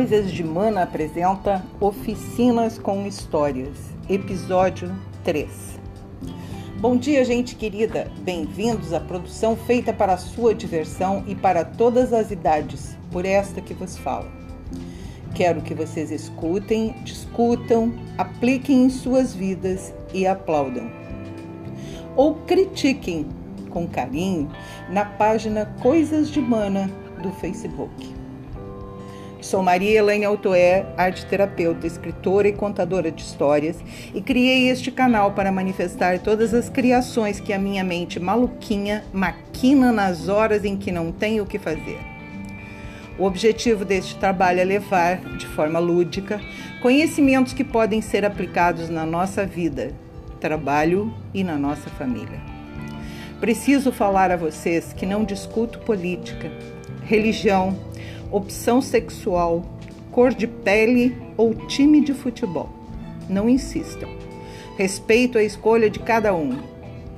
Coisas de Mana apresenta Oficinas com Histórias, episódio 3. Bom dia, gente querida. Bem-vindos à produção feita para a sua diversão e para todas as idades, por esta que vos falo. Quero que vocês escutem, discutam, apliquem em suas vidas e aplaudam. Ou critiquem com carinho na página Coisas de Mana do Facebook. Sou Maria Elaine Altoé, arte terapeuta, escritora e contadora de histórias, e criei este canal para manifestar todas as criações que a minha mente maluquinha maquina nas horas em que não tenho o que fazer. O objetivo deste trabalho é levar, de forma lúdica, conhecimentos que podem ser aplicados na nossa vida, trabalho e na nossa família. Preciso falar a vocês que não discuto política, religião, opção sexual, cor de pele ou time de futebol. Não insistam. Respeito a escolha de cada um.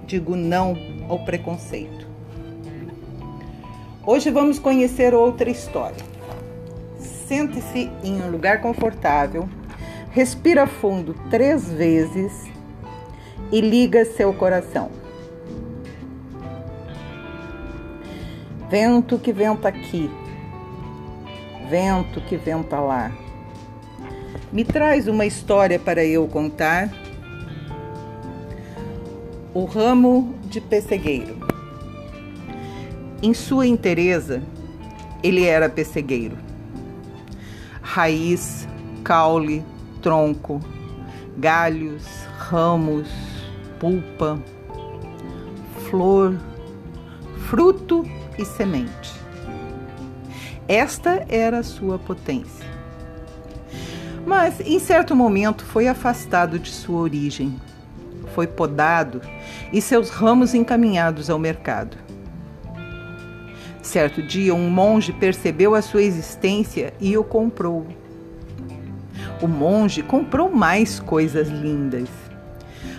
Digo não ao preconceito. Hoje vamos conhecer outra história. Sente-se em um lugar confortável, respira fundo três vezes e liga seu coração. Vento que venta aqui, vento que venta lá. Me traz uma história para eu contar. O ramo de pessegueiro. Em sua inteireza, ele era pessegueiro. Raiz, caule, tronco, galhos, ramos, pulpa, flor, fruto e semente. Esta era sua potência. Mas, em certo momento, foi afastado de sua origem, foi podado e seus ramos encaminhados ao mercado. Certo dia, um monge percebeu a sua existência e o comprou. O monge comprou mais coisas lindas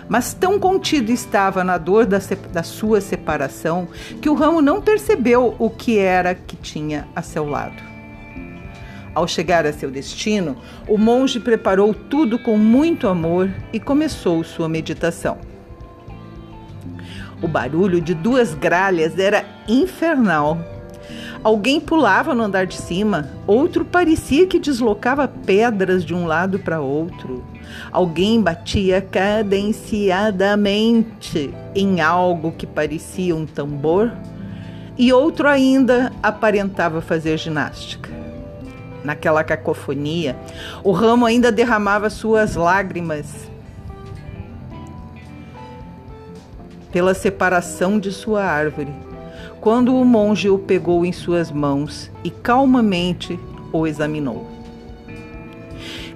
mas tão contido estava na dor da, da, sua separação que o ramo não percebeu o que era que tinha a seu lado. Ao chegar a seu destino, o monge preparou tudo com muito amor e começou sua meditação. O barulho de duas gralhas era infernal Alguém pulava no andar de cima, outro parecia que deslocava pedras de um lado para outro. Alguém batia cadenciadamente em algo que parecia um tambor, e outro ainda aparentava fazer ginástica. Naquela cacofonia, o ramo ainda derramava suas lágrimas pela separação de sua árvore quando o monge o pegou em suas mãos e calmamente o examinou.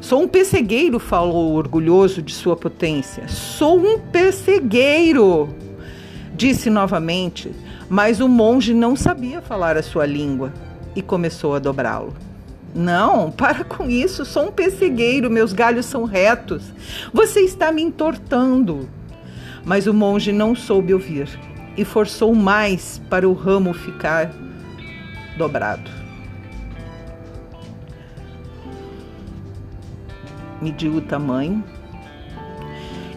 Sou um pessegueiro, falou orgulhoso de sua potência. Sou um pessegueiro, disse novamente, mas o monge não sabia falar a sua língua e começou a dobrá-lo. Não, para com isso, sou um pessegueiro, meus galhos são retos. Você está me entortando. Mas o monge não soube ouvir e forçou mais para o ramo ficar dobrado. Mediu o tamanho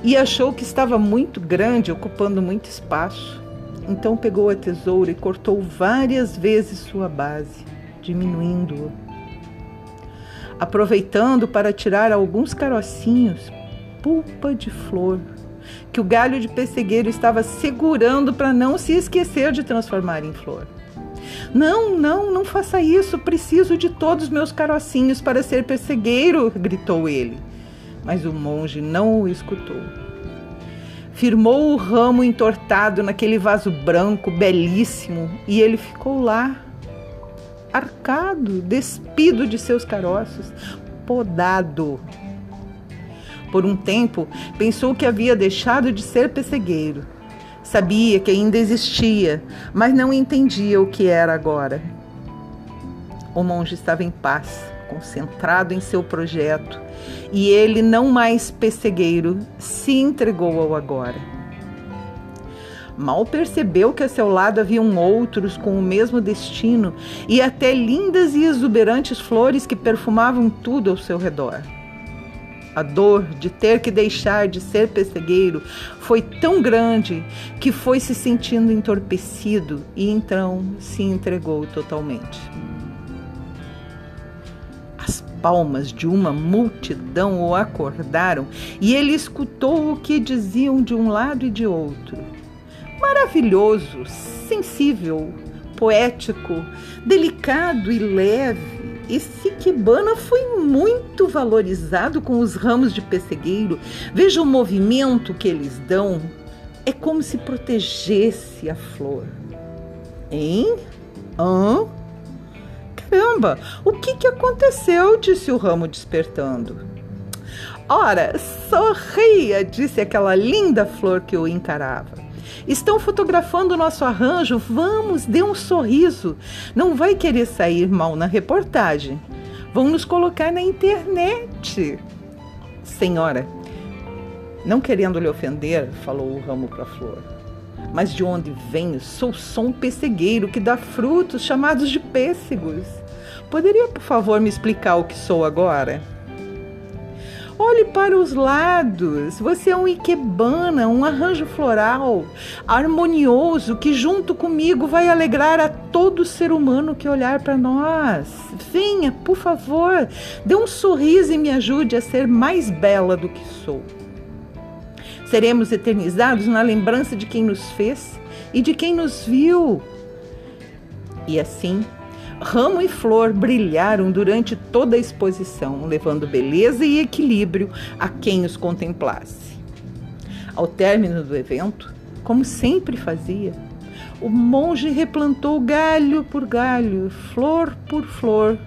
e achou que estava muito grande, ocupando muito espaço. Então pegou a tesoura e cortou várias vezes sua base, diminuindo-o. Aproveitando para tirar alguns carocinhos, pulpa de flor que o galho de pessegueiro estava segurando para não se esquecer de transformar em flor. Não, não, não faça isso. Preciso de todos os meus carocinhos para ser pessegueiro, gritou ele. Mas o monge não o escutou. Firmou o ramo entortado naquele vaso branco belíssimo e ele ficou lá, arcado, despido de seus caroços, podado por um tempo, pensou que havia deixado de ser pessegueiro. Sabia que ainda existia, mas não entendia o que era agora. O monge estava em paz, concentrado em seu projeto, e ele, não mais pessegueiro, se entregou ao agora. Mal percebeu que a seu lado haviam outros com o mesmo destino e até lindas e exuberantes flores que perfumavam tudo ao seu redor. A dor de ter que deixar de ser pessegueiro foi tão grande que foi se sentindo entorpecido e então se entregou totalmente. As palmas de uma multidão o acordaram e ele escutou o que diziam de um lado e de outro. Maravilhoso, sensível, poético, delicado e leve esse Ikebana foi muito valorizado com os ramos de pessegueiro. Veja o movimento que eles dão. É como se protegesse a flor. Hein? Hã? Caramba, o que, que aconteceu? disse o ramo despertando. Ora, sorria, disse aquela linda flor que o encarava. Estão fotografando o nosso arranjo. Vamos, dê um sorriso. Não vai querer sair mal na reportagem. Vão nos colocar na internet. Senhora, não querendo lhe ofender, falou o ramo para a flor. Mas de onde venho? Sou só um pessegueiro que dá frutos chamados de pêssegos. Poderia, por favor, me explicar o que sou agora? Olhe para os lados. Você é um ikebana, um arranjo floral harmonioso que junto comigo vai alegrar a todo ser humano que olhar para nós. Venha, por favor, dê um sorriso e me ajude a ser mais bela do que sou. Seremos eternizados na lembrança de quem nos fez e de quem nos viu. E assim Ramo e flor brilharam durante toda a exposição, levando beleza e equilíbrio a quem os contemplasse. Ao término do evento, como sempre fazia, o monge replantou galho por galho, flor por flor,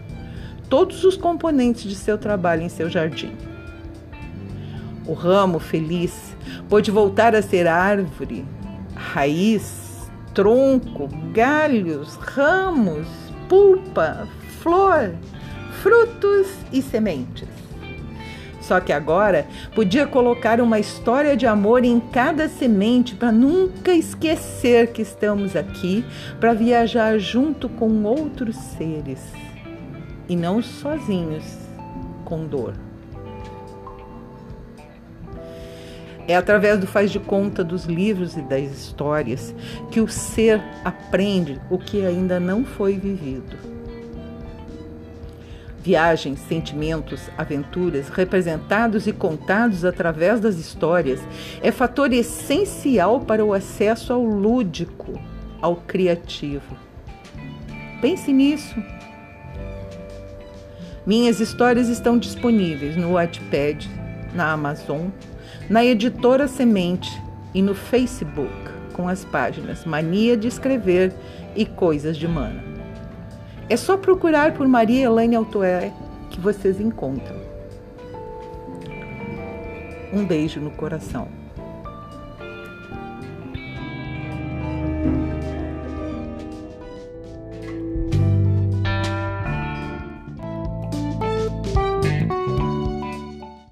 todos os componentes de seu trabalho em seu jardim. O ramo feliz pôde voltar a ser árvore, raiz, tronco, galhos, ramos, pulpa, flor, frutos e sementes. Só que agora podia colocar uma história de amor em cada semente para nunca esquecer que estamos aqui para viajar junto com outros seres e não sozinhos com dor. É através do faz de conta dos livros e das histórias que o ser aprende o que ainda não foi vivido. Viagens, sentimentos, aventuras, representados e contados através das histórias, é fator essencial para o acesso ao lúdico, ao criativo. Pense nisso. Minhas histórias estão disponíveis no Wattpad, na Amazon, na editora Semente e no Facebook com as páginas Mania de Escrever e Coisas de Mana. É só procurar por Maria Elaine Altoé que vocês encontram. Um beijo no coração.